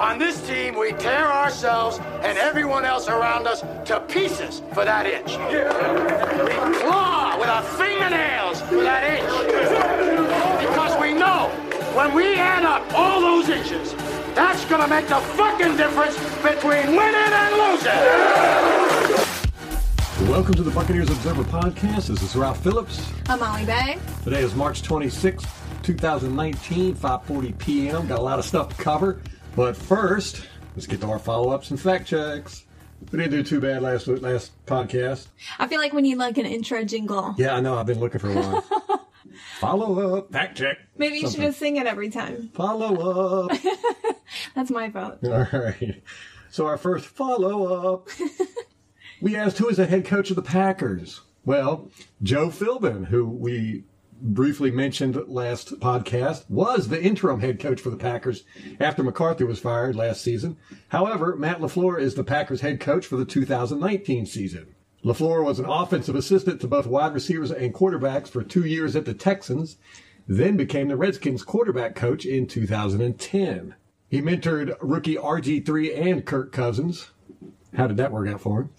On this team, we tear ourselves and everyone else around us to pieces for that inch. We claw with our fingernails for that inch. Because we know when we add up all those inches, that's gonna make the fucking difference between winning and losing. Welcome to the Buccaneers Observer Podcast. This is Ralph Phillips. I'm Molly Bay. Today is March 26, 2019, 5.40 p.m. Got a lot of stuff to cover. But first, let's get to our follow-ups and fact checks. We didn't do too bad last last podcast. I feel like we need like an intro jingle. Yeah, I know. I've been looking for one. follow up, fact check. Maybe you something. should just sing it every time. Follow up. That's my vote. All right. So our first follow up, we asked who is the head coach of the Packers. Well, Joe Philbin, who we briefly mentioned last podcast, was the interim head coach for the Packers after McCarthy was fired last season. However, Matt LaFleur is the Packers head coach for the 2019 season. LaFleur was an offensive assistant to both wide receivers and quarterbacks for two years at the Texans, then became the Redskins quarterback coach in 2010. He mentored rookie RG3 and Kirk Cousins. How did that work out for him?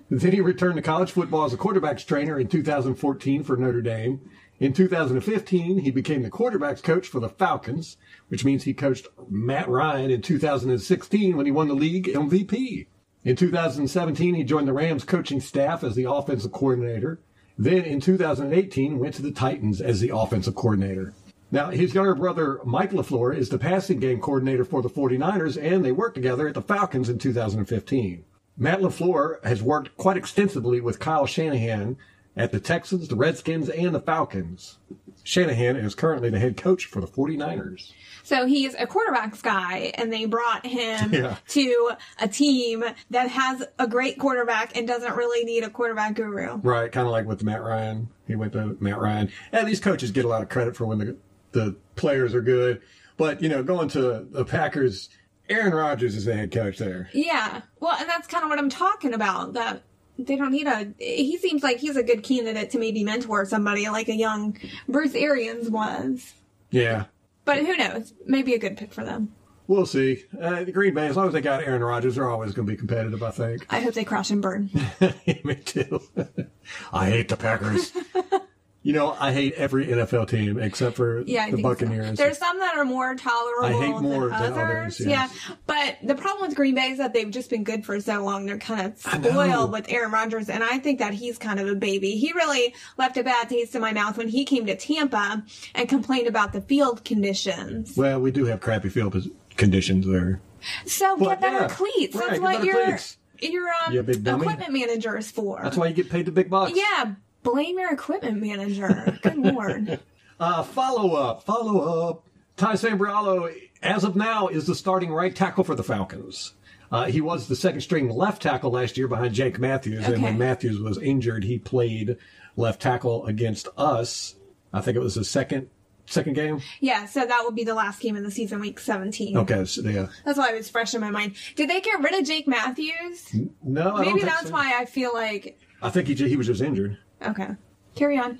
then he returned to college football as a quarterbacks trainer in 2014 for Notre Dame. In 2015, he became the quarterbacks coach for the Falcons, which means he coached Matt Ryan in 2016 when he won the league MVP. In 2017, he joined the Rams coaching staff as the offensive coordinator. Then in 2018, went to the Titans as the offensive coordinator. Now, his younger brother, Mike LaFleur, is the passing game coordinator for the 49ers, and they worked together at the Falcons in 2015. Matt LaFleur has worked quite extensively with Kyle Shanahan at the Texans, the Redskins, and the Falcons. Shanahan is currently the head coach for the 49ers. So he's a quarterbacks guy, and they brought him Yeah. to a team that has a great quarterback and doesn't really need a quarterback guru. Right, kind of like with Matt Ryan. He went to Matt Ryan. And these coaches get a lot of credit for when the the players are good. But, you know, going to the Packers, Aaron Rodgers is the head coach there. Yeah. Well, and that's kind of what I'm talking about. That they don't need a. He seems like he's a good candidate to maybe mentor somebody like a young Bruce Arians was. Yeah. But who knows? Maybe a good pick for them. We'll see. Uh, the Green Bay, as long as they got Aaron Rodgers, they're always going to be competitive, I think. I hope they crash and burn. Me too. I hate the Packers. you know, I hate every NFL team except for Yeah, the Buccaneers. So. There's some that are more tolerable I hate more than, than others. others, yes. Yeah, but the problem with Green Bay is that they've just been good for so long. They're kind of spoiled with Aaron Rodgers, and I think that he's kind of a baby. He really left a bad taste in my mouth when he came to Tampa and complained about the field conditions. well, we do have crappy field conditions there. So But, get better yeah, cleats. right, That's what your your um, equipment manager is for. That's why you get paid the big bucks. Yeah, blame your equipment manager. Good lord. Uh, follow up, follow up. Ty Sambrailo, as of now, is the starting right tackle for the Falcons. Uh, he was the second string left tackle last year behind Jake Matthews, okay. and when Matthews was injured, he played left tackle against us. I think it was the second second game. Yeah, so that will be the last game of the season, week 17. Okay, so yeah. That's why it was fresh in my mind. Did they get rid of Jake Matthews? No, I Maybe that's so. why I feel like. I think he he was just injured. Okay. Carry on.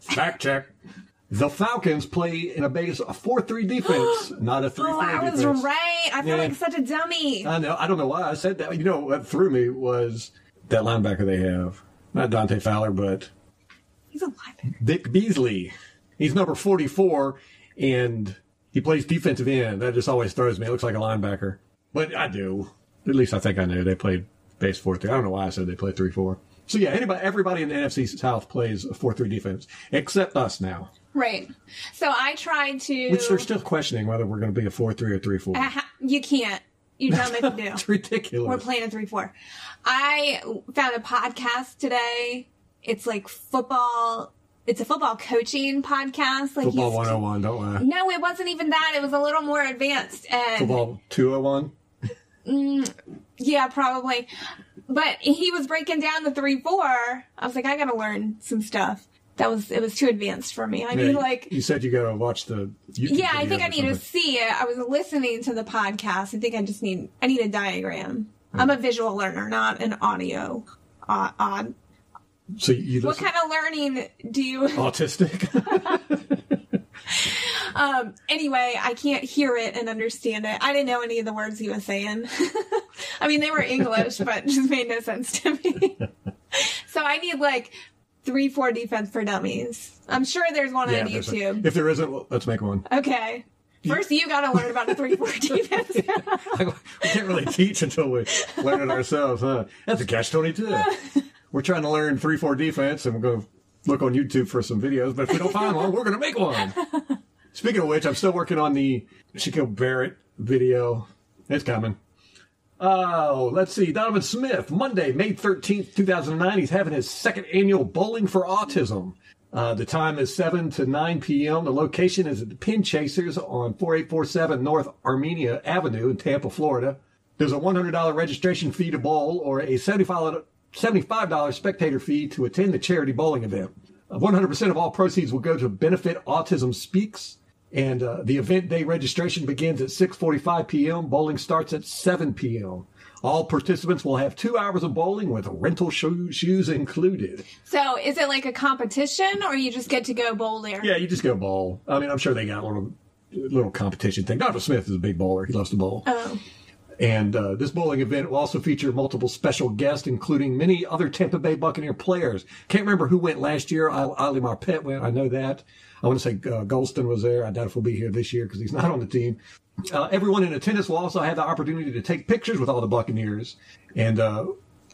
Fact check. The Falcons play in a base a four three defense, not a three Oh, four I defense. was right. I feel Yeah. like such a dummy. I know. I don't know why I said that. You know what threw me was that linebacker they have, not Dante Fowler, but He's a linebacker. Vic Beasley. He's number forty four, and he plays defensive end. That just always throws me. It looks like a linebacker, but I do. At least I think I knew they played base four three. I don't know why I said they played three four. So yeah, anybody, everybody in the NFC South plays a four three defense, except us now, Right. So I tried to. which they're still questioning whether we're going to be a four three or three four. I ha- you can't. You dumb if you do. It's ridiculous. We're playing a 3 4. I found a podcast today. It's like football. It's a football coaching podcast. Like Football one hundred one. Don't lie. No, it wasn't even that. It was a little more advanced. And Football two hundred one. Mm, yeah, probably. But he was breaking down the three four. I was like, I gotta learn some stuff. That was it was too advanced for me. I need like you said you got to watch the. YouTube yeah, I think I need to see it. I was listening to the podcast. I think I just need I need a diagram. I'm a visual learner, not an audio. Uh, odd. So you What kind of learning do you? autistic. Um, anyway, I can't hear it and understand it. I didn't know any of the words he was saying. I mean, they were English, but just made no sense to me. so I need like three, four defense for dummies. I'm sure there's one on there's a- YouTube. if there isn't, well, let's make one. okay. First, you got to learn about the three, four defense. we can't really teach until we learn it ourselves, huh? That's a catch twenty two. We're trying to learn three four defense, and we're going to look on YouTube for some videos. But if we don't find one, we're going to make one. Speaking of which, I'm still working on the Shaquille Barrett video. It's coming. Oh, let's see. Donovan Smith, Monday, May 13th, 2009. He's having his second annual Bowling for Autism. Uh, the time is 7 to 9 p.m. The location is at the Pin Chasers on 4847 North Armenia Avenue in Tampa, Florida. There's a $100 registration fee to bowl or a $75 $75 spectator fee to attend the charity bowling event. Uh, 100% of all proceeds will go to benefit Autism Speaks. And uh, the event day registration begins at 6:45 p.m. Bowling starts at 7 p.m. All participants will have two hours of bowling with rental shoe- shoes included. so, is it like a competition, or you just get to go bowl there? Yeah, you just go bowl. I mean, I'm sure they got a little little competition thing. Donovan Smith is a big bowler. He loves to bowl. Oh, And uh, this bowling event will also feature multiple special guests, including many other Tampa Bay Buccaneer players. Can't remember who went last year. I- Ali Marpet went. I know that. I want to say uh, Golston was there. I doubt if he'll be here this year because he's not on the team. Uh, everyone in attendance will also have the opportunity to take pictures with all the Buccaneers. And uh,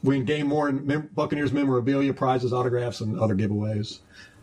can gain more mem- Buccaneers memorabilia, prizes, autographs, and other giveaways.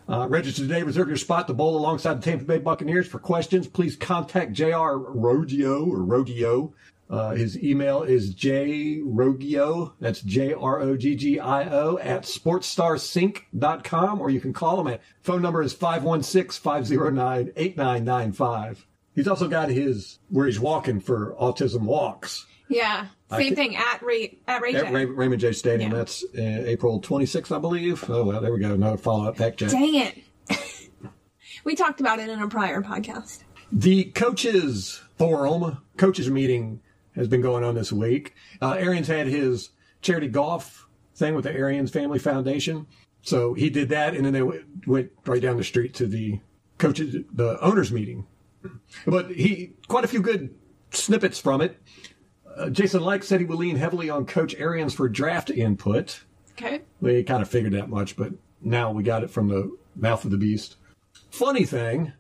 Uh, register today. Reserve your spot to bowl alongside the Tampa Bay Buccaneers. For questions, please contact Jr. Rodeo or Rodeo. Uh, his email is jrogio. That's J R O G G I O at sportstarsync.com, or you can call him at phone number is 516 509 8995. He's also got his where he's walking for autism walks yeah. Same thing at rate at Ray at J. Ray- Raymond J. Stadium. Yeah. That's uh, April 26th, I believe. Oh, well, there we go. Another follow up fact check. Dang it. we talked about it in a prior podcast. The coaches forum, coaches meeting has been going on this week. Uh, Arians had his charity golf thing with the Arians Family Foundation. So he did that, and then they went, went right down the street to the coaches, the owners meeting. But he, quite a few good snippets from it. Uh, Jason Licht said he would lean heavily on Coach Arians for draft input. Okay. We kind of figured that much, but now we got it from the mouth of the beast. Funny thing,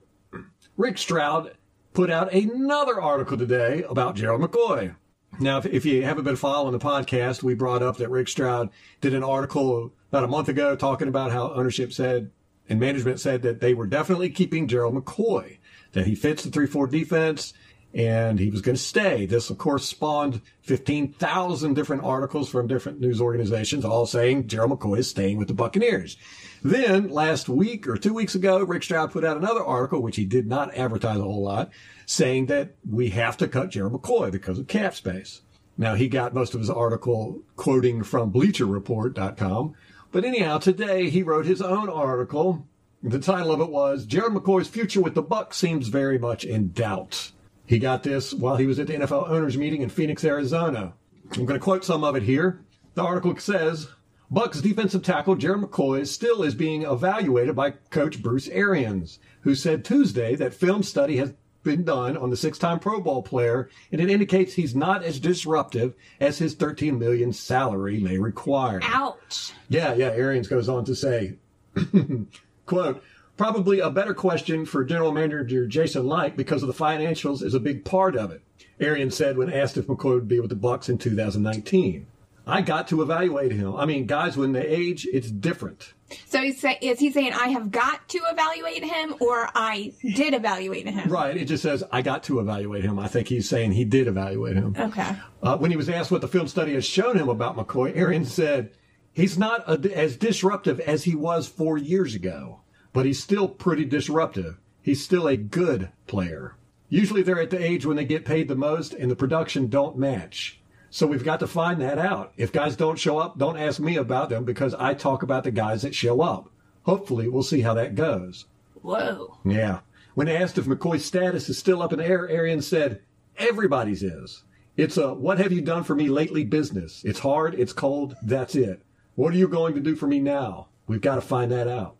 Rick Stroud put out another article today about Gerald McCoy. Now, if, you haven't been following the podcast, we brought up that Rick Stroud did an article about a month ago talking about how ownership said and management said that they were definitely keeping Gerald McCoy, that he fits the 3 4 defense, and he was going to stay. This, of course, spawned 15,000 different articles from different news organizations, all saying Gerald McCoy is staying with the Buccaneers. Then, last week or two weeks ago, Rick Stroud put out another article, which he did not advertise a whole lot, saying that we have to cut Gerald McCoy because of cap space. Now, he got most of his article quoting from BleacherReport.com. But anyhow, today he wrote his own article. The title of it was Gerald McCoy's future with the Bucs seems very much in doubt. He got this while he was at the NFL owners meeting in Phoenix, Arizona. I'm going to quote some of it here. The article says, Bucs defensive tackle Gerald McCoy still is being evaluated by coach Bruce Arians, who said Tuesday that film study has been done on the six-time Pro Bowl player, and it indicates he's not as disruptive as his 13 million salary may require. Ouch. Yeah, yeah. Arians goes on to say, quote, probably a better question for general manager Jason Licht because of the financials is a big part of it. Arians said when asked if McCoy would be with the Bucs in 2019. I got to evaluate him. I mean, guys, when they age, it's different. So he's say, is he saying I have got to evaluate him or I did evaluate him? Right. It just says, I got to evaluate him. I think he's saying he did evaluate him. Okay. Uh, when he was asked what the film study has shown him about McCoy, Aaron said he's not a, as disruptive as he was four years ago, but he's still pretty disruptive. He's still a good player. Usually they're at the age when they get paid the most and the production don't match. So we've got to find that out. If guys don't show up, don't ask me about them because I talk about the guys that show up. Hopefully we'll see how that goes. Whoa. Yeah. When asked if McCoy's status is still up in the air, Arian said, everybody's is. It's a what have you done for me lately business. It's hard, it's cold, that's it. What are you going to do for me now? We've got to find that out.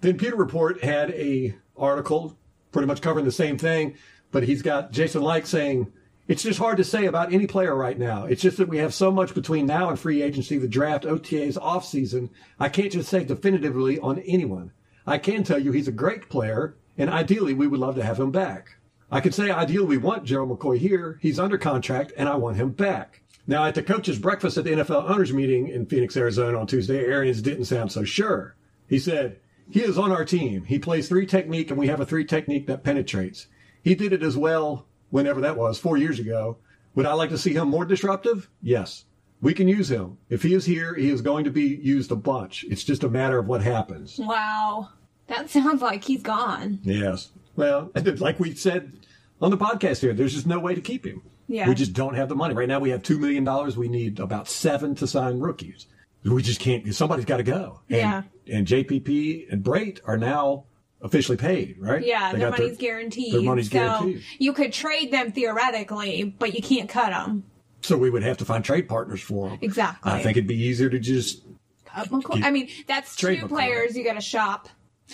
Then Pewter Report had a article pretty much covering the same thing, but he's got Jason Licht saying it's just hard to say about any player right now. It's just that we have so much between now and free agency, the draft, OTAs, off season. I can't just say definitively on anyone. I can tell you he's a great player, and ideally we would love to have him back. I can say ideally we want Gerald McCoy here. He's under contract, and I want him back. Now, at the coaches' breakfast at the NFL owners meeting in Phoenix, Arizona on Tuesday, Arians didn't sound so sure. He said, He is on our team. He plays three technique, and we have a three technique that penetrates. He did it as well whenever that was, four years ago. Would I like to see him more disruptive? Yes. We can use him. If he is here, he is going to be used a bunch. It's just a matter of what happens. Wow. That sounds like he's gone. Yes. Well, like we said on the podcast here, there's just no way to keep him. Yeah. We just don't have the money. Right now we have $2 million. We need about seven to sign rookies. We just can't, somebody's got to go. And, Yeah. And JPP and Brate are now officially paid, right? Yeah, They their money's guaranteed. Their money's so guaranteed. you could trade them theoretically, but you can't cut them. So we would have to find trade partners for them. Exactly. I think it'd be easier to just, Cut McCoy. I mean, that's two McCoy. players you got to shop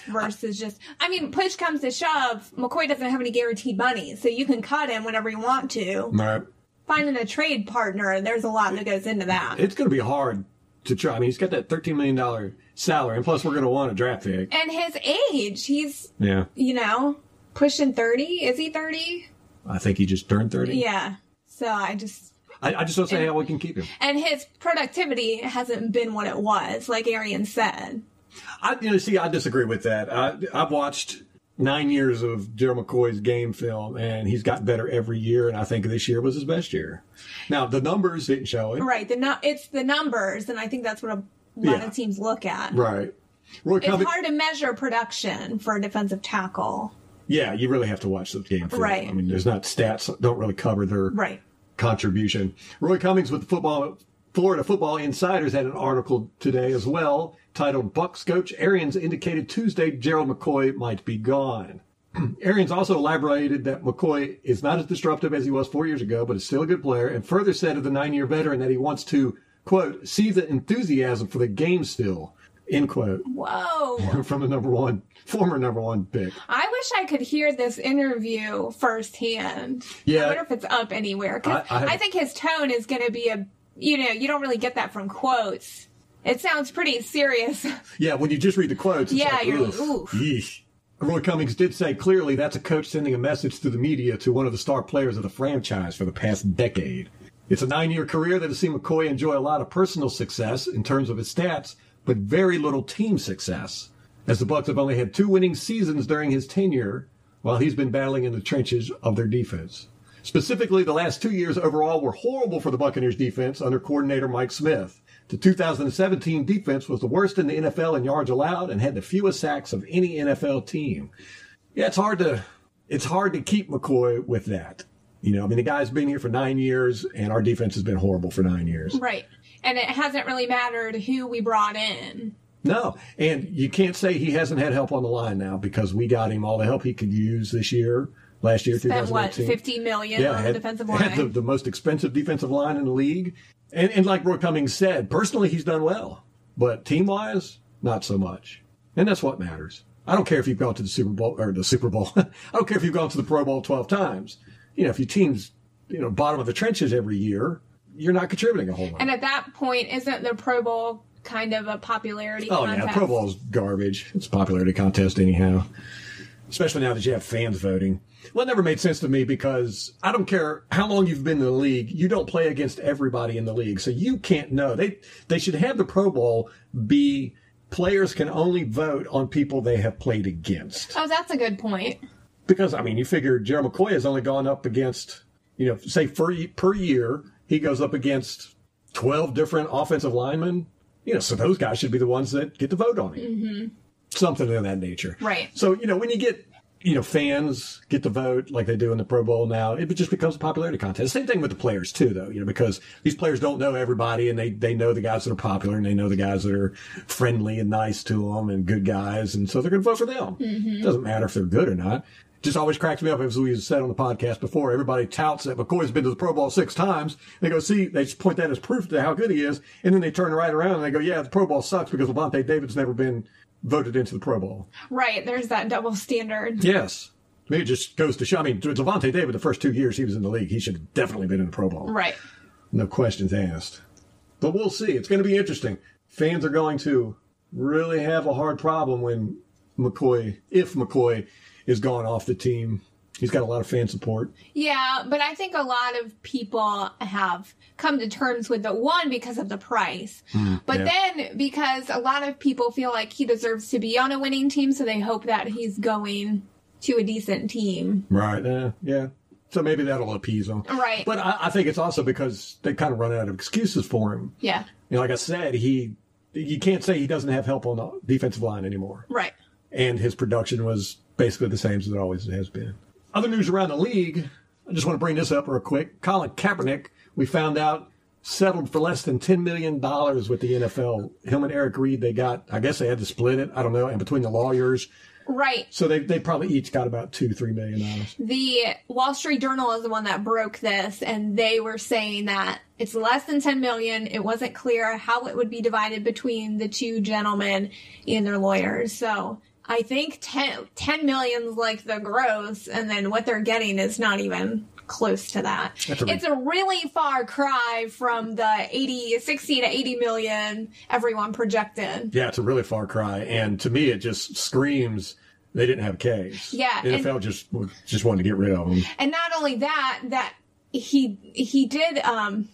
versus just. I mean, push comes to shove, McCoy doesn't have any guaranteed money, so you can cut him whenever you want to. Right. Finding a trade partner, there's a lot that goes into that. it's going to be hard to try. I mean, he's got that $13 million salary, and plus we're going to want a draft pick. and his age, he's Yeah. you know pushing thirty. Is he thirty? I think he just turned 30. Yeah. So I just I, I just don't see how we can keep him. and his productivity hasn't been what it was, like Arian said. I, you know, see, I disagree with that. I, I've watched nine years of Gerald McCoy's game film, and he's gotten better every year. And I think this year was his best year. Now the numbers didn't show it. Right. The nu- it's the numbers, and I think that's what a lot Yeah. of teams look at. Right. Roy It's hard to measure production for a defensive tackle. Yeah, you really have to watch the game film. Right. I mean, there's not stats don't really cover their Right. contribution. Roy Cummings with the football Florida Football Insiders had an article today as well titled Bucs coach Arians indicated Tuesday Gerald McCoy might be gone. Arians also elaborated that McCoy is not as disruptive as he was four years ago, but is still a good player, and further said of the nine-year veteran that he wants to, quote, see the enthusiasm for the game still, end quote, Whoa. from the number one, former number one pick. I wish I could hear this interview firsthand. Yeah. I wonder if it's up anywhere. 'cause I- I I, think his tone is going to be a, you know, you don't really get that from quotes. It sounds pretty serious. Yeah, when you just read the quotes, it's Yeah, like, you're- "Oof, oof." yeesh. Roy Cummings did say clearly that's a coach sending a message to the media to one of the star players of the franchise for the past decade. It's a nine-year career that has seen McCoy enjoy a lot of personal success in terms of his stats, but very little team success. As the Bucs have only had two winning seasons during his tenure, while he's been battling in the trenches of their defense. Specifically, the last two years overall were horrible for the Buccaneers defense under coordinator Mike Smith. The 2017 defense was the worst in the NFL in yards allowed and had the fewest sacks of any NFL team. Yeah, it's hard to it's hard to keep McCoy with that. You know, I mean, the guy's been here for nine years, and our defense has been horrible for nine years. right. And it hasn't really mattered who we brought in. No, and you can't say he hasn't had help on the line now because we got him all the help he could use this year, last year, Spent what, 2018. 50 million on the had, defensive had line? the, the most expensive defensive line in the league. And, and like Roy Cummings said, personally, he's done well, but team wise, not so much. And that's what matters. I don't care if you've gone to the Super Bowl or the Super Bowl. I don't care if you've gone to the Pro Bowl 12 times. You know, if your team's, you know, bottom of the trenches every year, you're not contributing a whole lot. and at that point, isn't the Pro Bowl kind of a popularity Oh contest? yeah, Pro Bowl's garbage. It's a popularity contest anyhow. Especially now that you have fans voting. Well, it never made sense to me because I don't care how long you've been in the league. You don't play against everybody in the league, so you can't know. They they should have the Pro Bowl be players can only vote on people they have played against. Oh, that's a good point. Because I mean, you figure Jerry McCoy has only gone up against, you know, say per per year he goes up against twelve different offensive linemen. You know, so those guys should be the ones that get to vote on him. Mm-hmm. Something of that nature. Right. So you know, when you get you know fans get to vote like they do in the Pro Bowl now, it just becomes a popularity contest. Same thing with the players too, though. You know, because these players don't know everybody, and they they know the guys that are popular, and they know the guys that are friendly and nice to them, and good guys, and so they're going to vote for them. Mm-hmm. Doesn't matter if they're good or not. Just always cracks me up, as we said on the podcast before. Everybody touts that McCoy's been to the Pro Bowl six times. They go, see, they just point that as proof to how good he is, and then they turn right around and they go, yeah, the Pro Bowl sucks because Lavonte David's never been voted into the Pro Bowl. Right. There's that double standard. Yes. I mean, it just goes to show. I mean, Lavonte David, the first two years he was in the league, he should have definitely been in the Pro Bowl. Right. No questions asked. But we'll see. It's going to be interesting. Fans are going to really have a hard problem when McCoy, if McCoy is gone off the team. He's got a lot of fan support. Yeah, but I think a lot of people have come to terms with the one because of the price. but Hmm, yeah. then because a lot of people feel like he deserves to be on a winning team, so they hope that he's going to a decent team. Right. Uh, yeah. So maybe that'll appease him. Right. But I, I think it's also because they kind of run out of excuses for him. Yeah. You know, like I said, he you can't say he doesn't have help on the defensive line anymore. Right. and his production was basically the same as it always has been. Other news around the league, I just want to bring this up real quick. Colin Kaepernick, we found out, settled for less than $10 million with the NFL. Him and Eric Reid, they got, I guess they had to split it, I don't know, and between the lawyers. Right. So they, they probably each got about two, $3 million. The Wall Street Journal is the one that broke this, and they were saying that it's less than 10 million. It wasn't clear how it would be divided between the two gentlemen and their lawyers. So I think 10, 10 million is like the gross, and then what they're getting is not even close to that. A it's a really far cry from the 80, 60 to 80 million everyone projected. Yeah, it's a really far cry. And to me, it just screams they didn't have a case. Yeah, The and- NFL just, just wanted to get rid of them. And not only that, that he he did um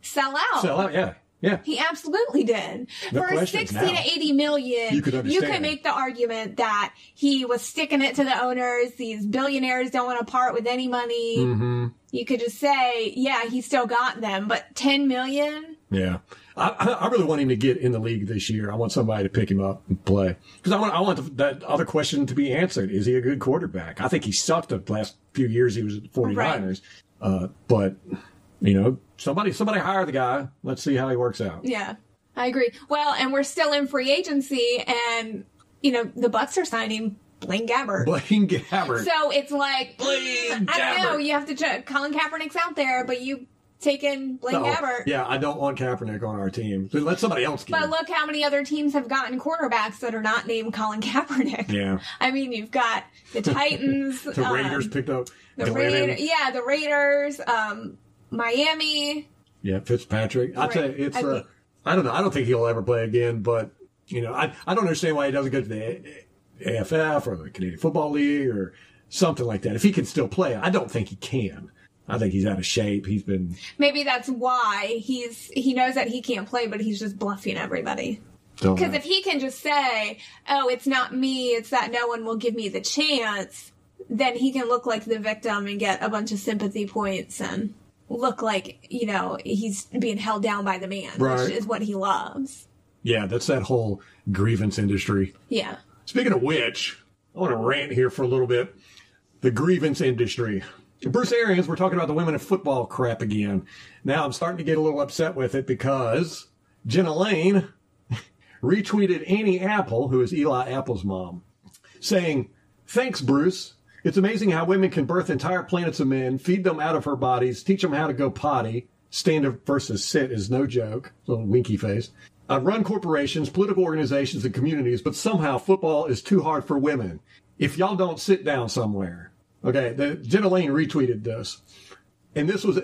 sell out. So, uh, yeah, yeah. He absolutely did. No For questions 60 now. to 80 million, You could understand. make the argument that he was sticking it to the owners. These billionaires don't want to part with any money. Mm-hmm. You could just say, yeah, he still got them, but 10 million? Yeah, I, I really want him to get in the league this year. I want somebody to pick him up and play because I want I want the, that other question to be answered: Is he a good quarterback? I think he sucked the last few years he was at the 49ers. Uh, but you know, somebody somebody hire the guy. Let's see how he works out. Yeah, I agree. Well, and we're still in free agency, and, you know, the Bucs are signing Blaine Gabbert. Blaine Gabbert. So it's like, Blaine I don't know. Gabbert. You have to check. Colin Kaepernick's out there, but you taken Blaine No. Gabbert. Yeah, I don't want Kaepernick on our team. Let somebody else get But him. look how many other teams have gotten quarterbacks that are not named Colin Kaepernick. Yeah. I mean, you've got the Titans, The um, Raiders picked up the Glennon. Raiders, yeah, the Raiders, um, Miami. Yeah, Fitzpatrick. I tell you, it's. I uh, I don't know. I don't think he'll ever play again. But you know, I I don't understand why he doesn't go to the AFF or the Canadian Football League or something like that. If he can still play, I don't think he can. I think he's out of shape. He's been. Maybe that's why he's he knows that he can't play, but he's just bluffing everybody. Because if he can just say, "Oh, it's not me; it's that no one will give me the chance," then he can look like the victim and get a bunch of sympathy points and look like you know he's being held down by the man, Right. which is what he loves. yeah, that's that whole grievance industry. Yeah. Speaking of which, I want to rant here for a little bit. The grievance industry. Bruce Arians, we're talking about the women in football crap again. Now I'm starting to get a little upset with it because Jenna Laine retweeted Annie Apple, who is Eli Apple's mom, saying, Thanks, Bruce. It's amazing how women can birth entire planets of men, feed them out of her bodies, teach them how to go potty. Stand up versus sit is no joke. Little winky face. I run corporations, political organizations, and communities, but somehow football is too hard for women. If y'all don't sit down somewhere. Okay, the, Jenna Laine retweeted this. And this was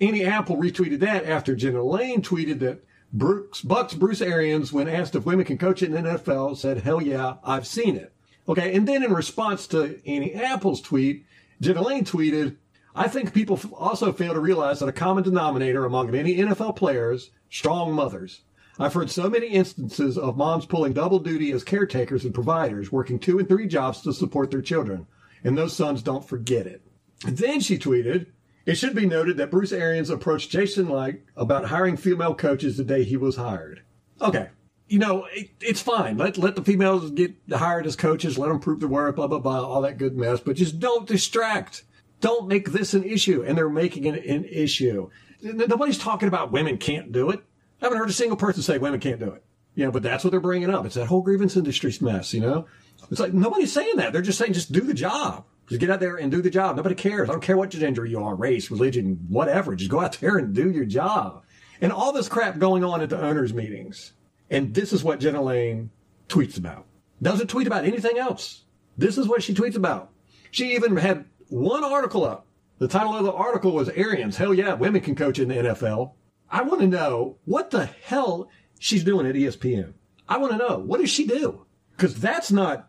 Annie Apple retweeted that after Jenna Laine tweeted that Brooks, Bucs Bruce Arians, when asked if women can coach in the NFL, said, "Hell yeah, I've seen it." Okay, and then in response to Annie Apple's tweet, Jenna Laine tweeted, "I think people also fail to realize that a common denominator among many NFL players, strong mothers." I've heard so many instances of moms pulling double duty as caretakers and providers, working two and three jobs to support their children, and those sons don't forget it. Then she tweeted, It should be noted that Bruce Arians approached Jason Licht about hiring female coaches the day he was hired. Okay. You know, it, it's fine. Let let the females get hired as coaches. Let them prove their worth, blah, blah, blah, all that good mess. But just don't distract. Don't make this an issue. And they're making it an issue. Nobody's talking about women can't do it. I haven't heard a single person say women can't do it. You know, but that's what they're bringing up. It's that whole grievance industry mess, you know? It's like nobody's saying that. They're just saying just do the job. Just get out there and do the job. Nobody cares. I don't care what gender you are, race, religion, whatever. Just go out there and do your job. And all this crap going on at the owners' meetings. And this is what Jenna Laine tweets about. Doesn't tweet about anything else. This is what she tweets about. She even had one article up. The title of the article was Arians. Hell yeah, women can coach in the NFL. I want to know what the hell she's doing at ESPN. I want to know what does she do? Because that's not.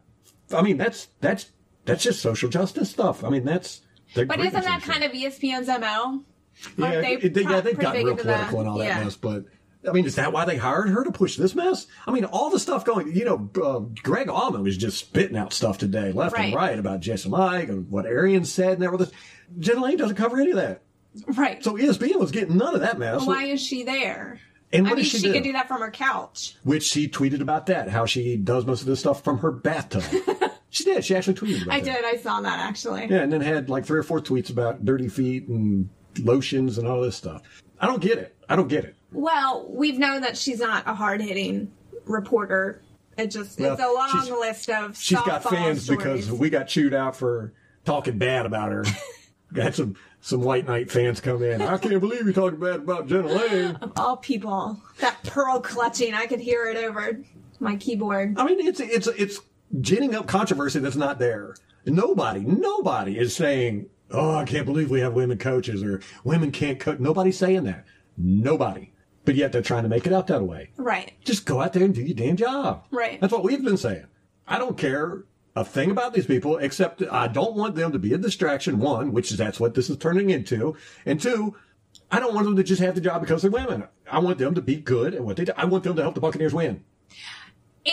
I mean, that's that's that's just social justice stuff. I mean, that's. But isn't that kind of ESPN's MO? yeah? They they, yeah, they've gotten real political that? and all that Yeah. mess. But I mean, is that why they hired her to push this mess? I mean, all the stuff going. You know, uh, Greg Auman was just spitting out stuff today, left and Right. right, about Jason Mike and what Arian said and everything. Jen Laine doesn't cover any of that. Right. So ESPN was getting none of that mess. Why is she there? and I mean, she, she, do? could do that from her couch. Which she tweeted about that, how she does most of this stuff from her bathtub. she did. She actually tweeted about I that. did. I saw that actually. Yeah, and then had like three or four tweets about dirty feet and lotions and all this stuff. I don't get it. I don't get it. Well, we've known that she's not a hard hitting reporter. It just Well, it's a long list of soft. She's got fans stories. because we got chewed out for talking bad about her. got some some white knight fans come in. I can't believe you're talking bad about Jenna Laine. Of all people that pearl clutching. I could hear it over my keyboard. I mean, it's it's it's ginning up controversy that's not there. Nobody, nobody is saying, "Oh, I can't believe we have women coaches" or "Women can't coach." Nobody's saying that. Nobody. But yet they're trying to make it out that way. Right. Just go out there and do your damn job. Right. That's what we've been saying. I don't care a thing about these people except I don't want them to be a distraction. One, which is that's what this is turning into, and two, I don't want them to just have the job because they're women. I want them to be good at what they do. I want them to help the Buccaneers win.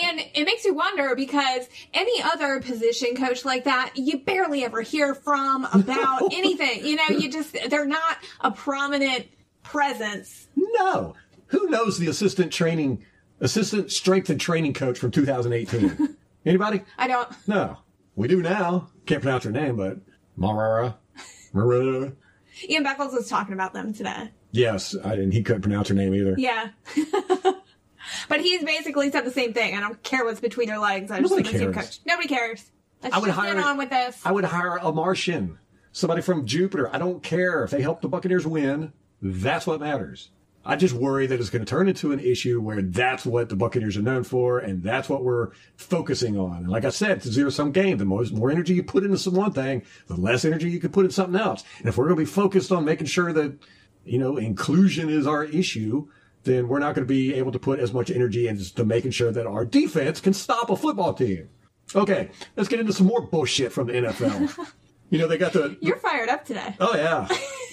And it makes you wonder because any other position coach like that, you barely ever hear from about No. anything. You know, you just, they're not a prominent presence. No. Who knows the assistant training, assistant strength and training coach from 2018? Anybody? I don't, No. We do now. Can't pronounce her name, but Marara. Marara. Ian Beckles was talking about them today. Yes, I didn't. He couldn't pronounce her name either. Yeah. but he's basically said the same thing. I don't care what's between your legs. I just want to see cares. coach. Nobody cares. Let's I would just hire get on with this. I would hire a Martian, somebody from Jupiter. I don't care if they help the Buccaneers win. That's what matters. I just worry that it's going to turn into an issue where that's what the Buccaneers are known for, and that's what we're focusing on. And like I said, it's a zero sum game. The more, more energy you put into some one thing, the less energy you can put in something else. And if we're going to be focused on making sure that you know inclusion is our issue, then we're not going to be able to put as much energy into making sure that our defense can stop a football team. Okay, let's get into some more bullshit from the NFL. you know, they got the. You're fired up today. Oh, yeah.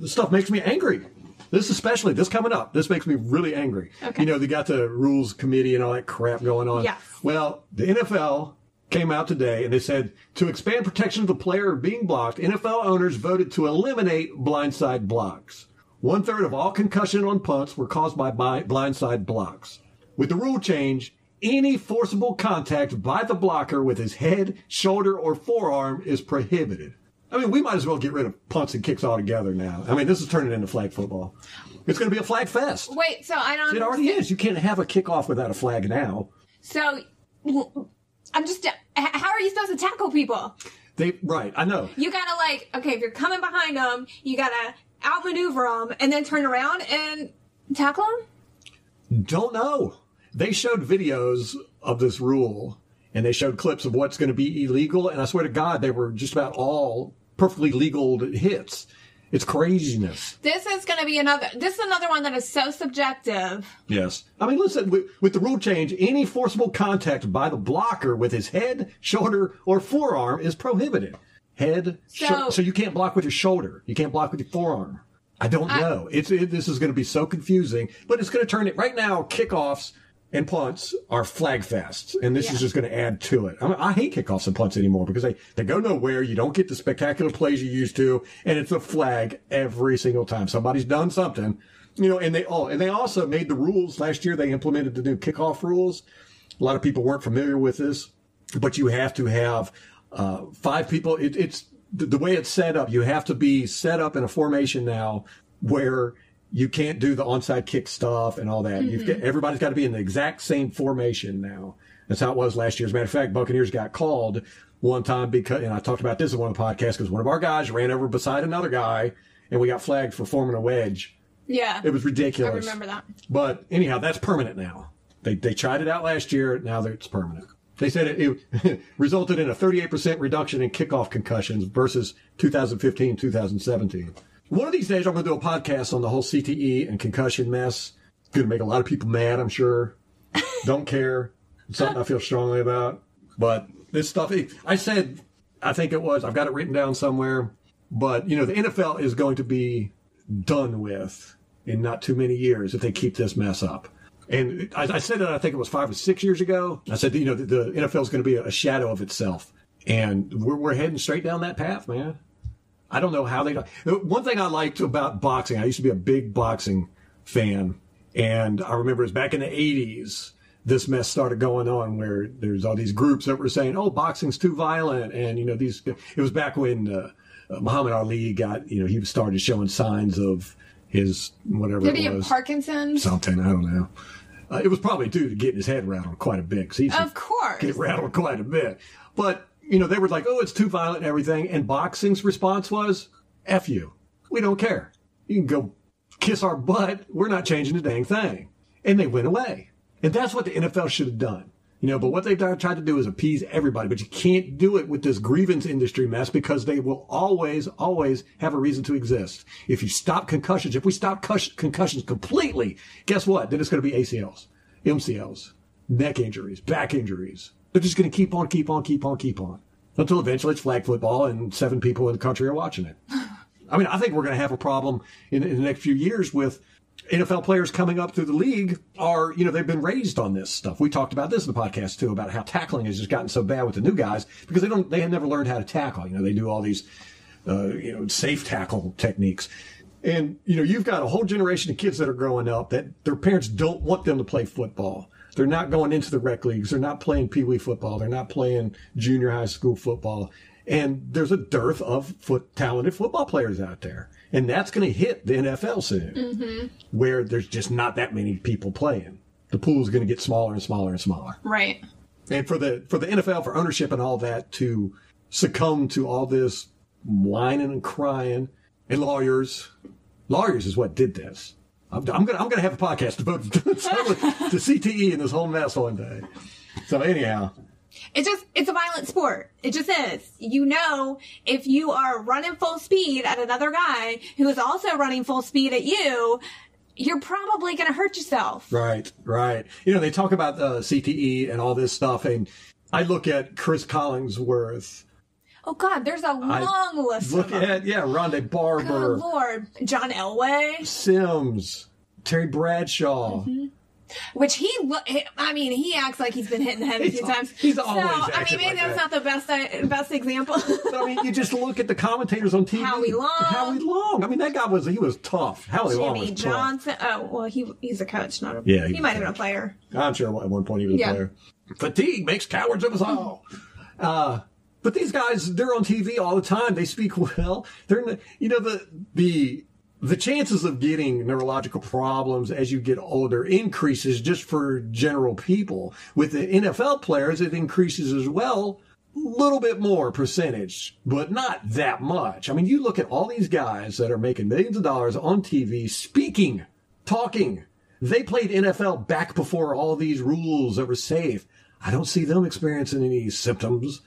this stuff makes me angry. This especially, this coming up, this makes me really angry. Okay. You know, they got the rules committee and all that crap going on. Yes. Well, the NFL came out today and they said to expand protection of the player being blocked, NFL owners voted to eliminate blindside blocks. One third of all concussion on punts were caused by blindside blocks. With the rule change, any forcible contact by the blocker with his head, shoulder, or forearm is prohibited. I mean, we might as well get rid of punts and kicks altogether now. I mean, this is turning into flag football. It's going to be a flag fest. Wait, so I don't. It already is. You can't have a kickoff without a flag now. So I'm just. How are you supposed to tackle people? They right. I know. You gotta like, okay, if you're coming behind them, you gotta outmaneuver them and then turn around and tackle them. Don't know. They showed videos of this rule and they showed clips of what's going to be illegal. And I swear to God, they were just about all perfectly legal hits. It's craziness. This is gonna be another. This is another one that is so subjective. Yes. I mean, listen, with, with the rule change, any forcible contact by the blocker with his head, shoulder, or forearm is prohibited. Head, so, So- so you can't block with your shoulder. You can't block with your forearm. I don't know. It's it, this is going to be so confusing, but it's going to turn it right now. Kickoffs and punts are flag fests, and this Yeah. is just going to add to it. I, mean, I hate kickoffs and punts anymore because they they go nowhere. You don't get the spectacular plays you used to, and it's a flag every single time somebody's done something. You know, and they all and they also made the rules last year. They implemented the new kickoff rules. A lot of people weren't familiar with this, but you have to have uh, five people. It, it's the, the way it's set up. You have to be set up in a formation now where you can't do the onside kick stuff and all that. You've mm-hmm. got, everybody's got to be in the exact same formation now. That's how it was last year. As a matter of fact, Buccaneers got called one time because, and I talked about this in one of the podcasts because one of our guys ran over beside another guy and we got flagged for forming a wedge. Yeah, It was ridiculous. I remember that. But anyhow, that's permanent now. They they tried it out last year. Now that it's permanent. They said it, it resulted in a 38% reduction in kickoff concussions versus 2015, 2017. One of these days, I'm going to do a podcast on the whole CTE and concussion mess. Going to make a lot of people mad, I'm sure. Don't care. It's something I feel strongly about. But this stuff, I said, I think it was, I've got it written down somewhere. But, you know, the NFL is going to be done with in not too many years if they keep this mess up. And I, I said that I think it was five or six years ago. I said, you know, the, the NFL is going to be a shadow of itself. And we're, we're heading straight down that path, man. I don't know how they. One thing I liked about boxing, I used to be a big boxing fan, and I remember it was back in the '80s. This mess started going on where there's all these groups that were saying, "Oh, boxing's too violent," and you know these. It was back when uh, Muhammad Ali got, you know, he started showing signs of his whatever. Did it he was, have Parkinson's? Something I don't know. Uh, it was probably due to getting his head rattled quite a bit. 'cause he Of course. get rattled quite a bit. But, you know, they were like, oh, it's too violent and everything. And boxing's response was, F you. We don't care. You can go kiss our butt. We're not changing a dang thing. And they went away. And that's what the NFL should have done. You know, but what they've done- tried to do is appease everybody. But you can't do it with this grievance industry mess because they will always, always have a reason to exist. If you stop concussions, if we stop cus- concussions completely, guess what? Then it's going to be ACLs, MCLs, neck injuries, back injuries. They're just going to keep on, keep on, keep on, keep on until eventually it's flag football and seven people in the country are watching it. I mean, I think we're going to have a problem in, in the next few years with NFL players coming up through the league are, you know, they've been raised on this stuff. We talked about this in the podcast too, about how tackling has just gotten so bad with the new guys because they don't, they have never learned how to tackle. You know, they do all these, uh, you know, safe tackle techniques. And, you know, you've got a whole generation of kids that are growing up that their parents don't want them to play football. They're not going into the rec leagues. They're not playing pee wee football. They're not playing junior high school football. And there's a dearth of foot, talented football players out there. And that's going to hit the NFL soon, mm-hmm. where there's just not that many people playing. The pool is going to get smaller and smaller and smaller. Right. And for the for the NFL, for ownership and all that to succumb to all this whining and crying, and lawyers, lawyers is what did this. I'm, I'm gonna I'm gonna have a podcast devoted to, to CTE and this whole mess one day. So anyhow, it's just, it's a violent sport. It just is. You know, if you are running full speed at another guy who is also running full speed at you, you're probably going to hurt yourself. Right, right. You know, they talk about uh, CTE and all this stuff, and I look at Cris Collinsworth. Oh God, there's a long list Look at yeah, Rondé Barber, Good Lord. John Elway, Sims, Terry Bradshaw. which he, I mean, he acts like he's been hitting in the head a few times. he's so, always I mean, maybe like that's that. not the best, uh, best example. But I mean, you just look at the commentators on TV. Howie Long. Howie Long. I mean, that guy was he was tough. Howie Long was Jimmy tough. Johnson. Oh, well, he he's a coach, not a. Yeah, he he, might have been a player. I'm sure at one point he was Yeah. a player. Fatigue makes cowards of us all. Uh, but these guys, they're on TV all the time. They speak well. They're, n- you know, the the the chances of getting neurological problems as you get older increases just for general people. With the NFL players, it increases as well. Little bit more percentage, but not that much. I mean, you look at all these guys that are making millions of dollars on TV speaking, talking. They played NFL back before all these rules that were safe. I don't see them experiencing any symptoms.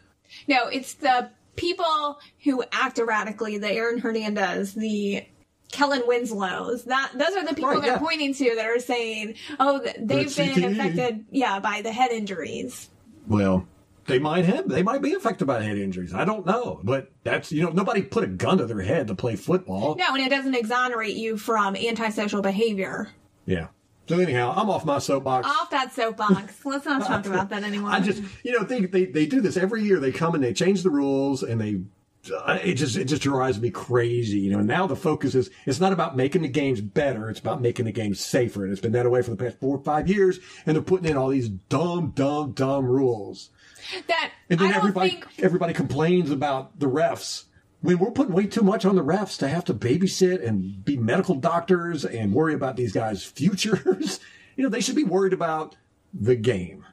No, it's the people who act erratically, the Aaron Hernandez, the Kellen Winslows. That those are the people Right, they're yeah. pointing to that are saying, "Oh, they've been CTE. affected, yeah, by the head injuries." Well, they might have, they might be affected by head injuries. I don't know, but that's, you know, nobody put a gun to their head to play football. No, and it doesn't exonerate you from antisocial behavior. Yeah. So anyhow, I'm off my soapbox. Off that soapbox. Let's not talk about that anymore. I just, you know, they, they they do this every year. They come and they change the rules, and they, uh, it just it just drives me crazy. You know, now the focus is it's not about making the games better; it's about making the games safer. And it's been that way for the past four or five years. And they're putting in all these dumb, dumb, dumb rules. that And then I don't everybody think everybody complains about the refs. I mean, we're putting way too much on the refs to have to babysit and be medical doctors and worry about these guys' futures. you know, they should be worried about the game.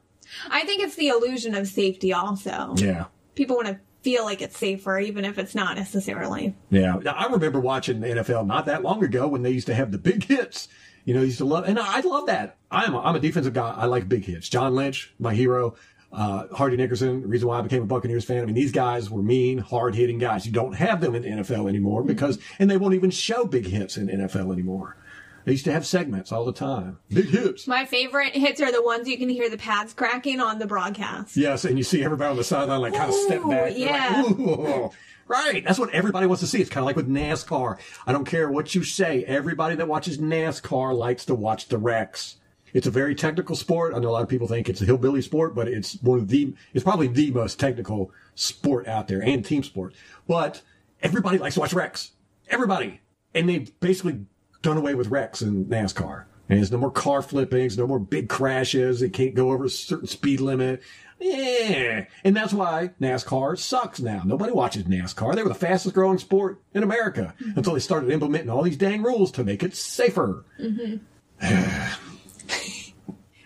I think it's the illusion of safety also. Yeah. People want to feel like it's safer even if it's not necessarily. Yeah. Now, I remember watching the NFL not that long ago when they used to have the big hits. You know, used to love, and I love that. I'm a, I'm a defensive guy. I like big hits. John Lynch, my hero. Uh, Hardy Nickerson, the reason why I became a Buccaneers fan. I mean, these guys were mean, hard hitting guys. You don't have them in the NFL anymore because, and they won't even show big hits in NFL anymore. They used to have segments all the time. Big hits. My favorite hits are the ones you can hear the pads cracking on the broadcast. Yes, and you see everybody on the sideline like kind of step back. Yeah. Like, Right. That's what everybody wants to see. It's kind of like with NASCAR. I don't care what you say. Everybody that watches NASCAR likes to watch the wrecks. It's a very technical sport. I know a lot of people think it's a hillbilly sport, but it's one of the, it's probably the most technical sport out there and team sport. But everybody likes to watch wrecks. Everybody. And they've basically done away with wrecks in NASCAR. And there's no more car flippings, no more big crashes. They can't go over a certain speed limit. Yeah. And that's why NASCAR sucks now. Nobody watches NASCAR. They were the fastest growing sport in America mm-hmm. until they started implementing all these dang rules to make it safer. Mm-hmm.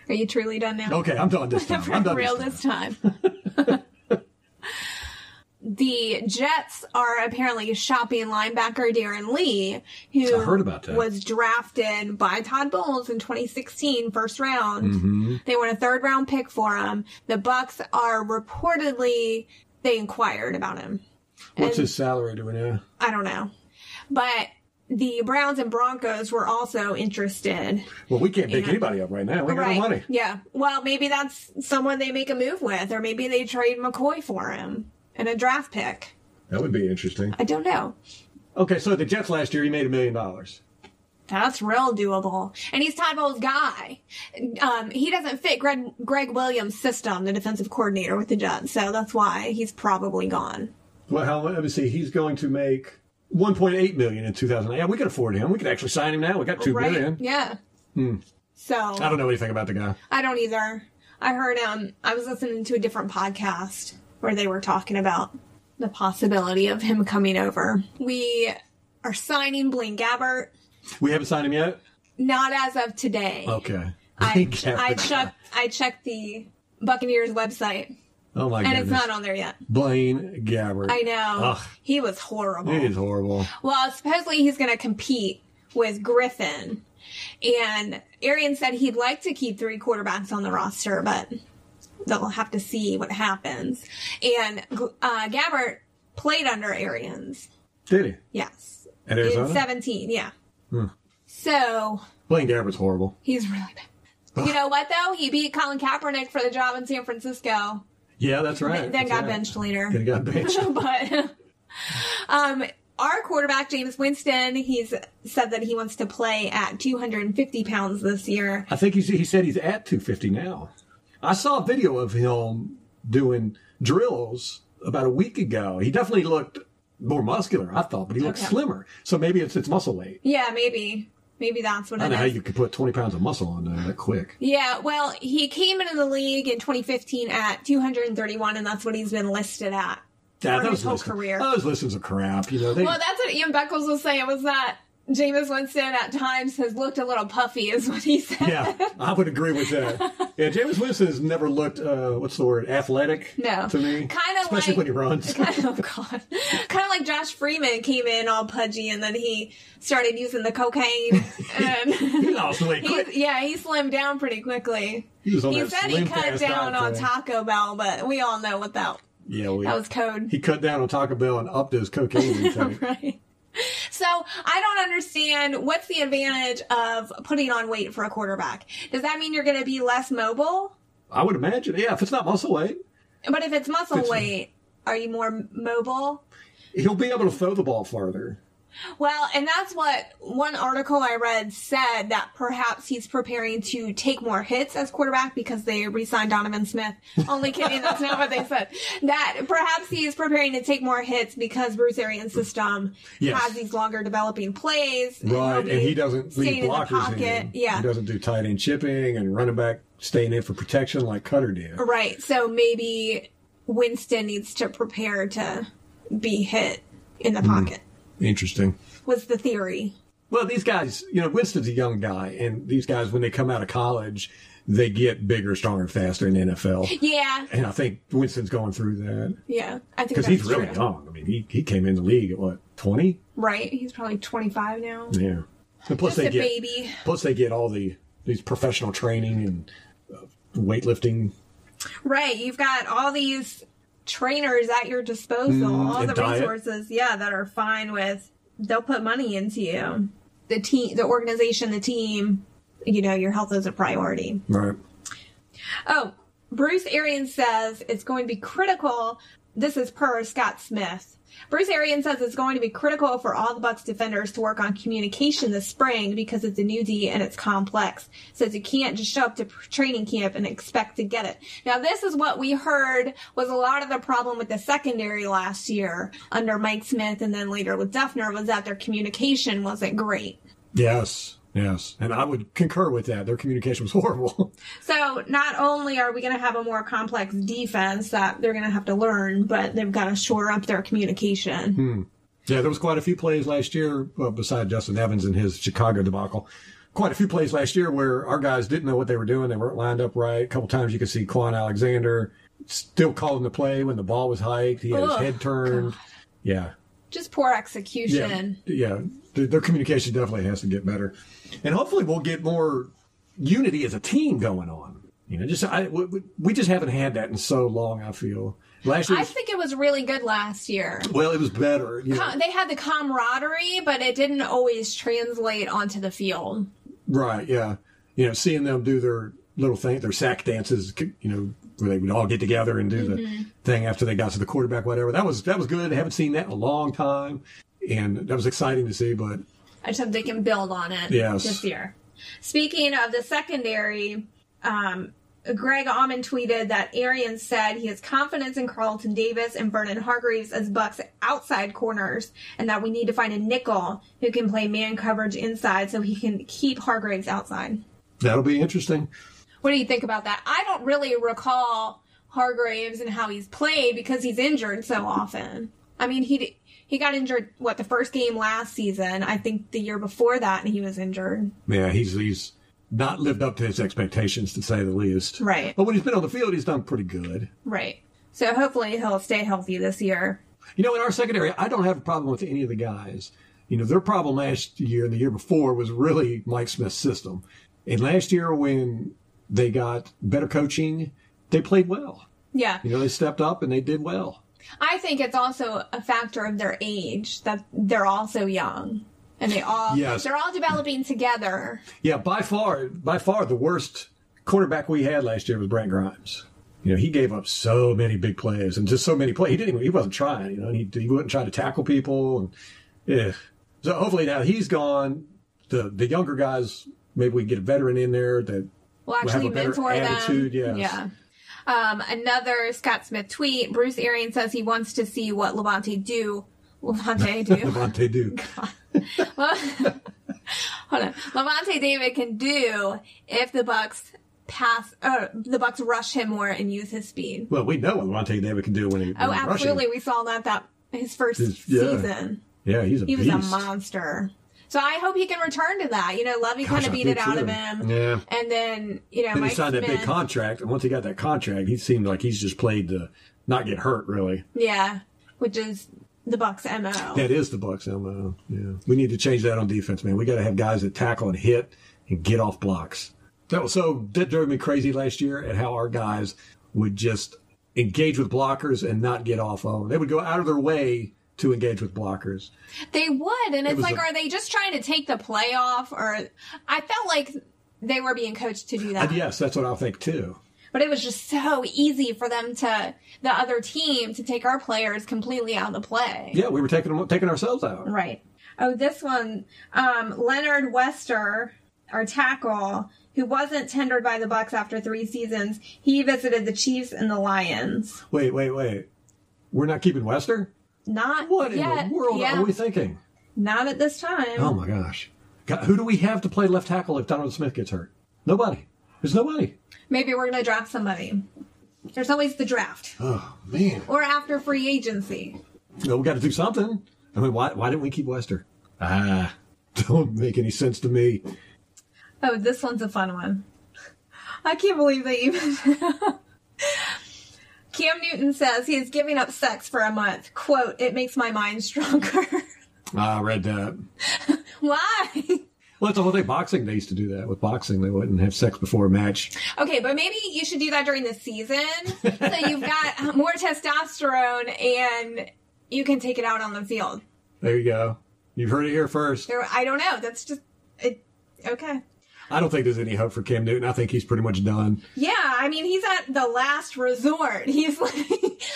Are you truly done now? Okay, I'm done this time. I'm done real this this time. the Jets are apparently shopping linebacker Darron Lee, who I heard about that. was drafted by Todd Bowles in 2016, first round. Mm-hmm. They won a third round pick for him. The Bucs are reportedly they inquired about him. What's And- his salary? Do we know? I don't know, but the Browns and Broncos were also interested. Well, we can't pick Yeah. anybody up right now. We got no money. Yeah. Well, maybe that's someone they make a move with, or maybe they trade McCoy for him and a draft pick. That would be interesting. I don't know. Okay, so the Jets last year, he made a million dollars. That's real doable. And he's Todd Bowles' guy. Um, he doesn't fit Gregg, Gregg Williams' system, the defensive coordinator with the Jets, so that's why he's probably gone. Well, how, let me see. He's going to make 1.8 million in 2008. Yeah, we could afford him. We could actually sign him now. We got two right? million. Yeah. So I don't know anything about the guy. I don't either. I heard um I was listening to a different podcast where they were talking about the possibility of him coming over. We are signing Blaine Gabbert. We haven't signed him yet. Not as of today. Okay. I I checked I checked the Buccaneers website Oh my god. and goodness. it's not on there yet. Blaine Gabbert. I know. Ugh. He was horrible. He is horrible. Well, supposedly he's going to compete with Griffin. And Arians said he'd like to keep three quarterbacks on the roster, but they'll have to see what happens. And uh, Gabbert played under Arians. Did he? Yes. At In 17, yeah. Hmm. So Blaine Gabbert's horrible. he's really bad. You know what, though? He beat Colin Kaepernick for the job in San Francisco. Yeah, that's right. Then That's got right. benched later. Then he got benched. but um our quarterback Jameis Winston, he's said that he wants to play at 250 pounds this year. I think he's, he said he's at 250 now. I saw a video of him doing drills about a week ago. He definitely looked more muscular, I thought, but he looked Okay. slimmer. So maybe it's it's muscle weight. Yeah, maybe, maybe that's what I it don't know how you could put 20 pounds of muscle on there that quick. Yeah, well, he came into the league in 2015 at 231, and that's what he's been listed at Yeah, for his whole career. Those listings are crap. You know, they, Well, that's what Ian Beckles was saying. Was that Jameis Winston at times has looked a little puffy, is what he said. yeah, I would agree with that. Yeah, Jameis Winston has never looked, uh, what's the word, athletic No. to me. Kinda Especially like- when he runs. oh god kind of like josh freeman came in all pudgy and then he started using the cocaine and he lost weight quick. yeah he slimmed down pretty quickly He he said he cut down on thing. taco bell but we all know what that Yeah, we, that was code he cut down on Taco Bell and upped his cocaine intake. right so i don't understand what's the advantage of putting on weight for a quarterback does that mean you're going to be less mobile I would imagine. Yeah, if it's not muscle weight, but if it's muscle It's- weight are you more mobile he'll be able to throw the ball farther. Well, and that's what one article I read said that perhaps he's preparing to take more hits as quarterback because they re-signed Donovan Smith. Only kidding, that's not what they said. That perhaps he's preparing to take more hits because Bruce Arians' system Yes. has these longer developing plays. Right, he'll and he doesn't leave in blockers pocket. in. Yeah. He doesn't do tight end chipping and running back staying in for protection like Koetter did. Right. So maybe Winston needs to prepare to be hit in the mm-hmm. pocket. Interesting. Was the theory. Well, these guys, you know, Winston's a young guy, and these guys, when they come out of college, they get bigger, stronger, faster in the NFL. Yeah. And I think Winston's going through that Yeah. I think because he's really young. I mean, he, he came in the league at what, 20? Right. He's probably 25 now. Yeah. And plus Just they a get, baby. plus they get all the, these professional training and uh, weightlifting Right. You've got all these trainers at your disposal, mm, all the diet. resources, yeah, that are fine with they'll put money into you. The team the organization, the team, you know, your health is a priority. Right. Oh, Bruce Arians says it's going to be critical. This is per Scott Smith. Bruce Arians says it's going to be critical for all the Bucs defenders to work on communication this spring because it's a new D and it's complex. Says you can't just show up to training camp and expect to get it. Now this is what we heard was a lot of the problem with the secondary last year under Mike Smith and then later with Duffner was that their communication wasn't great. Yes. Yes. And I would concur with that. Their communication was horrible. So not only are we going to have a more complex defense that they're going to have to learn, but they've got to shore up their communication. Hmm. yeah, there was quite a few plays last year, well, beside Justin Evans and his Chicago debacle. Quite a few plays last year where our guys didn't know what they were doing. They weren't lined up right. A couple times you could see Kwon Alexander still calling the play when the ball was hiked. He had his head turned. Yeah. Just poor execution. yeah. Their, their communication definitely has to get better, and hopefully we'll get more unity as a team going on. You know, just I, we, we just haven't had that in so long. I feel last year. I Was, think it was really good last year. well, it was better. You know, They had the camaraderie, but it didn't always translate onto the field. right? Yeah. You know, seeing them do their little thing, their sack dances. You know, where they would all get together and do the thing after they got to the quarterback, whatever. That was that was good. I haven't seen that in a long time, and that was exciting to see. But I just hope they can build on it Yes. this year. Speaking of the secondary, um, Greg Auman tweeted that Arians said he has confidence in Carlton Davis and Vernon Hargreaves as Bucs outside corners, and that we need to find a nickel who can play man coverage inside so he can keep Hargreaves outside. that'll be interesting. What do you think about that? I don't really recall Hargreaves and how he's played because he's injured so often. I mean, he he got injured what the first game last season. I think the year before that, and he was injured. Yeah, he's he's not lived up to his expectations to say the least. Right. But when he's been on the field, he's done pretty good. Right. So hopefully he'll stay healthy this year. You know, in our secondary, I don't have a problem with any of the guys. You know, their problem last year and the year before was really Mike Smith's system. And last year, when they got better coaching, they played well. Yeah. You know, they stepped up and they did well. I think it's also a factor of their age that they're all so young. And they all Yes. they're all developing together. Yeah, by far, by far, the worst quarterback we had last year was Brent Grimes. You know, he gave up so many big plays and just so many plays. He didn't even, he wasn't trying, you know, he, he wouldn't try to tackle people. And yeah. So hopefully now he's gone. The, the younger guys, maybe we get a veteran in there that We'll actually better mentor attitude, them. yes. Yeah. Um, another Scott Smith tweet. Bruce Arians says he wants to see what Lavonte do. Lavonte do. Lavonte do. Hold on. Lavonte David can do if the Bucs pass, or the Bucs rush him more and use his speed. Well, we know what Lavonte David can do when he Oh, when he's absolutely. We saw that that his first His- yeah. season. Yeah, he's a He was a monster. So I hope he can return to that. You know, Gosh, kind of beat it out of him. Yeah. And then, you know, Then Mike he signed that big contract, and once he got that contract, he seemed like he's just played to not get hurt. Really, Yeah, which is the Bucs' mo. that is the Bucs mo. Yeah, we need to change that on defense, man. We got to have guys that tackle and hit and get off blocks. That was so that drove me crazy last year at how our guys would just engage with blockers and not get off of them. They would go out of their way to engage with blockers. They would, and it's like, a- are they just trying to take the play off? Or I felt like they were being coached to do that, yes, that's what I think too. but it was just so easy for them to the other team to take our players completely out of the play. Yeah, we were taking them, taking ourselves out. Right. Oh, this one, um, Leonard Wester, our tackle, who wasn't tendered by the Bucs after three seasons, he visited the Chiefs and the Lions. Wait, wait, wait. We're not keeping Wester. Not What in yet. the world yeah, are we thinking? Not at this time. Oh my gosh. God, who do we have to play left tackle if Donovan Smith gets hurt? Nobody. There's nobody. Maybe we're going to draft somebody. There's always the draft Oh man. or after free agency. No, we got to do something. I mean, why why didn't we keep Wester? Ah, don't make any sense to me. Oh, this one's a fun one. I can't believe they even. Cam Newton says he is giving up sex for a month. Quote, it makes my mind stronger. Ah, I read that. Why? Well, it's the whole thing. Boxing, they used to do that. With boxing, they wouldn't have sex before a match. Okay, but maybe you should do that during the season, so you've got more testosterone and you can take it out on the field. There you go. You've heard it here first. There, I don't know. That's just it. Okay. I don't think there's any hope for Cam Newton. I think he's pretty much done. Yeah, I mean, he's at the last resort. He's like,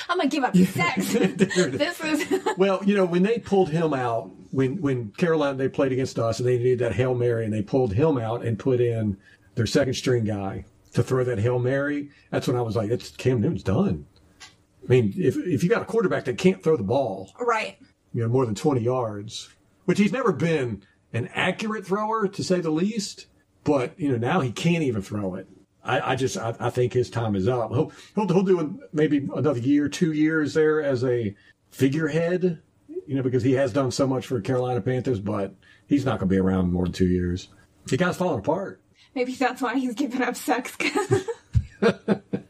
I'm gonna give up sex. this is Well, you know, when they pulled him out, when when Carolina they played against us and they needed that hail mary and they pulled him out and put in their second string guy to throw that hail mary. That's when I was like, "It's Cam Newton's done." I mean, if if you got a quarterback that can't throw the ball, right. you know, more than twenty yards, which he's never been an accurate thrower to say the least, but you know now he can't even throw it. I, I just I, I think his time is up. He'll he'll, he'll do maybe another year, two years there as a figurehead, you know, because he has done so much for Carolina Panthers, but he's not going to be around more than two years. The guy's falling apart. Maybe that's why he's giving up sex.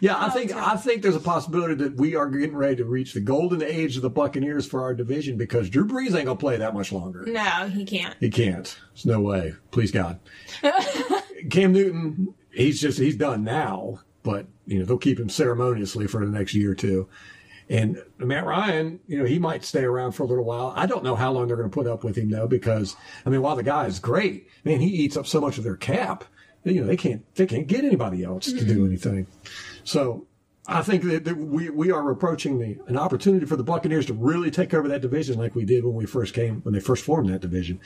Yeah, I oh, think I think there's a possibility that we are getting ready to reach the golden age of the Buccaneers for our division because Drew Brees ain't gonna play that much longer. no, he can't. He can't. There's no way. Please God. Cam Newton, he's just he's done now, but you know they'll keep him ceremoniously for the next year or two. And Matt Ryan, you know, he might stay around for a little while. I don't know how long they're going to put up with him though, because I mean, while the guy is great, man, he eats up so much of their cap. You know, they can't they can't get anybody else to do mm-hmm. anything. So I think that, that we we are approaching the an opportunity for the Buccaneers to really take over that division like we did when we first came when they first formed that division.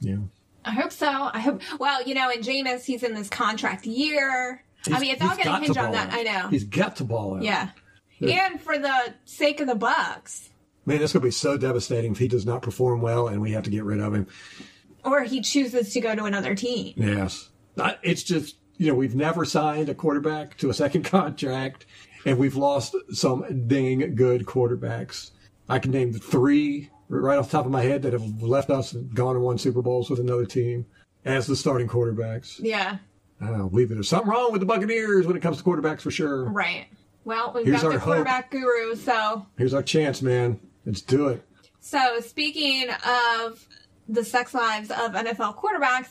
Yeah. I hope so. I hope. Well, you know, and Jameis, he's in this contract year. I mean, it's all He's going to hinge on that. out. I know. He's got to ball out. yeah. And for the sake of the Bucs, Man, going to be so devastating if he does not perform well and we have to get rid of him. or he chooses to go to another team. Yes. I- It's just, you know, we've never signed a quarterback to a second contract and we've lost some dang good quarterbacks. I can name three right off the top of my head that have left us and gone and won Super Bowls with another team as the starting quarterbacks. Yeah. I don't believe there's something wrong with the Buccaneers when it comes to quarterbacks for sure. Right. Well, we've Here's got the hope. quarterback guru. So, Here's our chance, man. Let's do it. so speaking of the sex lives of NFL quarterbacks,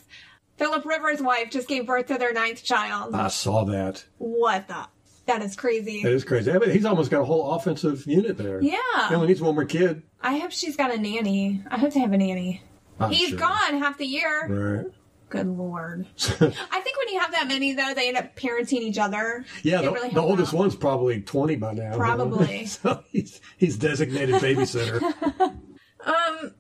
Philip Rivers' wife just gave birth to their ninth child. I saw that. what the? That is crazy. That is crazy. I mean, he's almost got a whole offensive unit there. Yeah. He only needs one more kid. I hope she's got a nanny. I hope they have a nanny. I'm He's sure. gone half the year. Right. Good lord. I think when you have that many, though, they end up parenting each other. Yeah, the, really the oldest out. one's probably 20 by now. Probably. so he's, he's designated babysitter. Um,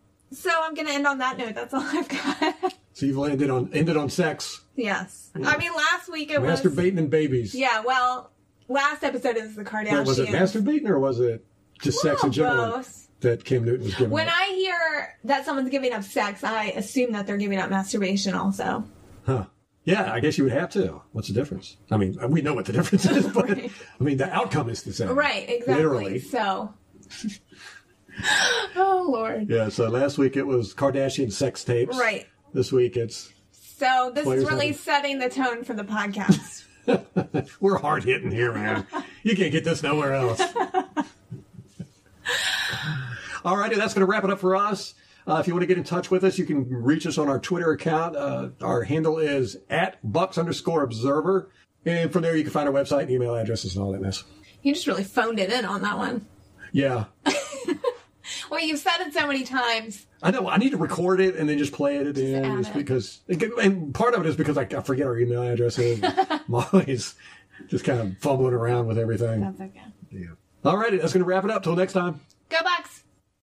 so I'm gonna end on that note. That's all I've got. so you've landed on, ended on sex, yes. I mean, last week it was. masturbating and babies. Yeah. Well, last episode is the Kardashians. Wait, was it masturbating or was it just sex in Well, general both. that Cam Newton was giving When up? I hear that someone's giving up sex, I assume that they're giving up masturbation also. Huh. Yeah, I guess you would have to. What's the difference? I mean, we know what the difference is, but Right. I mean, the outcome is the same. Right. Exactly. Literally. So. oh Lord. Yeah, so last week it was Kardashian sex tapes. Right. This week it's So this is really have- setting the tone for the podcast. we're hard hitting here, man. you can't get this nowhere else. All righty, that's going to wrap it up for us. Uh, if you want to get in touch with us, you can reach us on our Twitter account. Uh, our handle is at bucs underscore observer. And from there, you can find our website and email addresses and all that mess. you just really phoned it in on that one. Yeah. Well, you've said it so many times. I know. I need to record it and then just play it at the end, just because. And part of it is because I, I forget our email addresses. I'm just kind of fumbling around with everything. That's okay. Yeah. All righty, that's going to wrap it up. Till next time.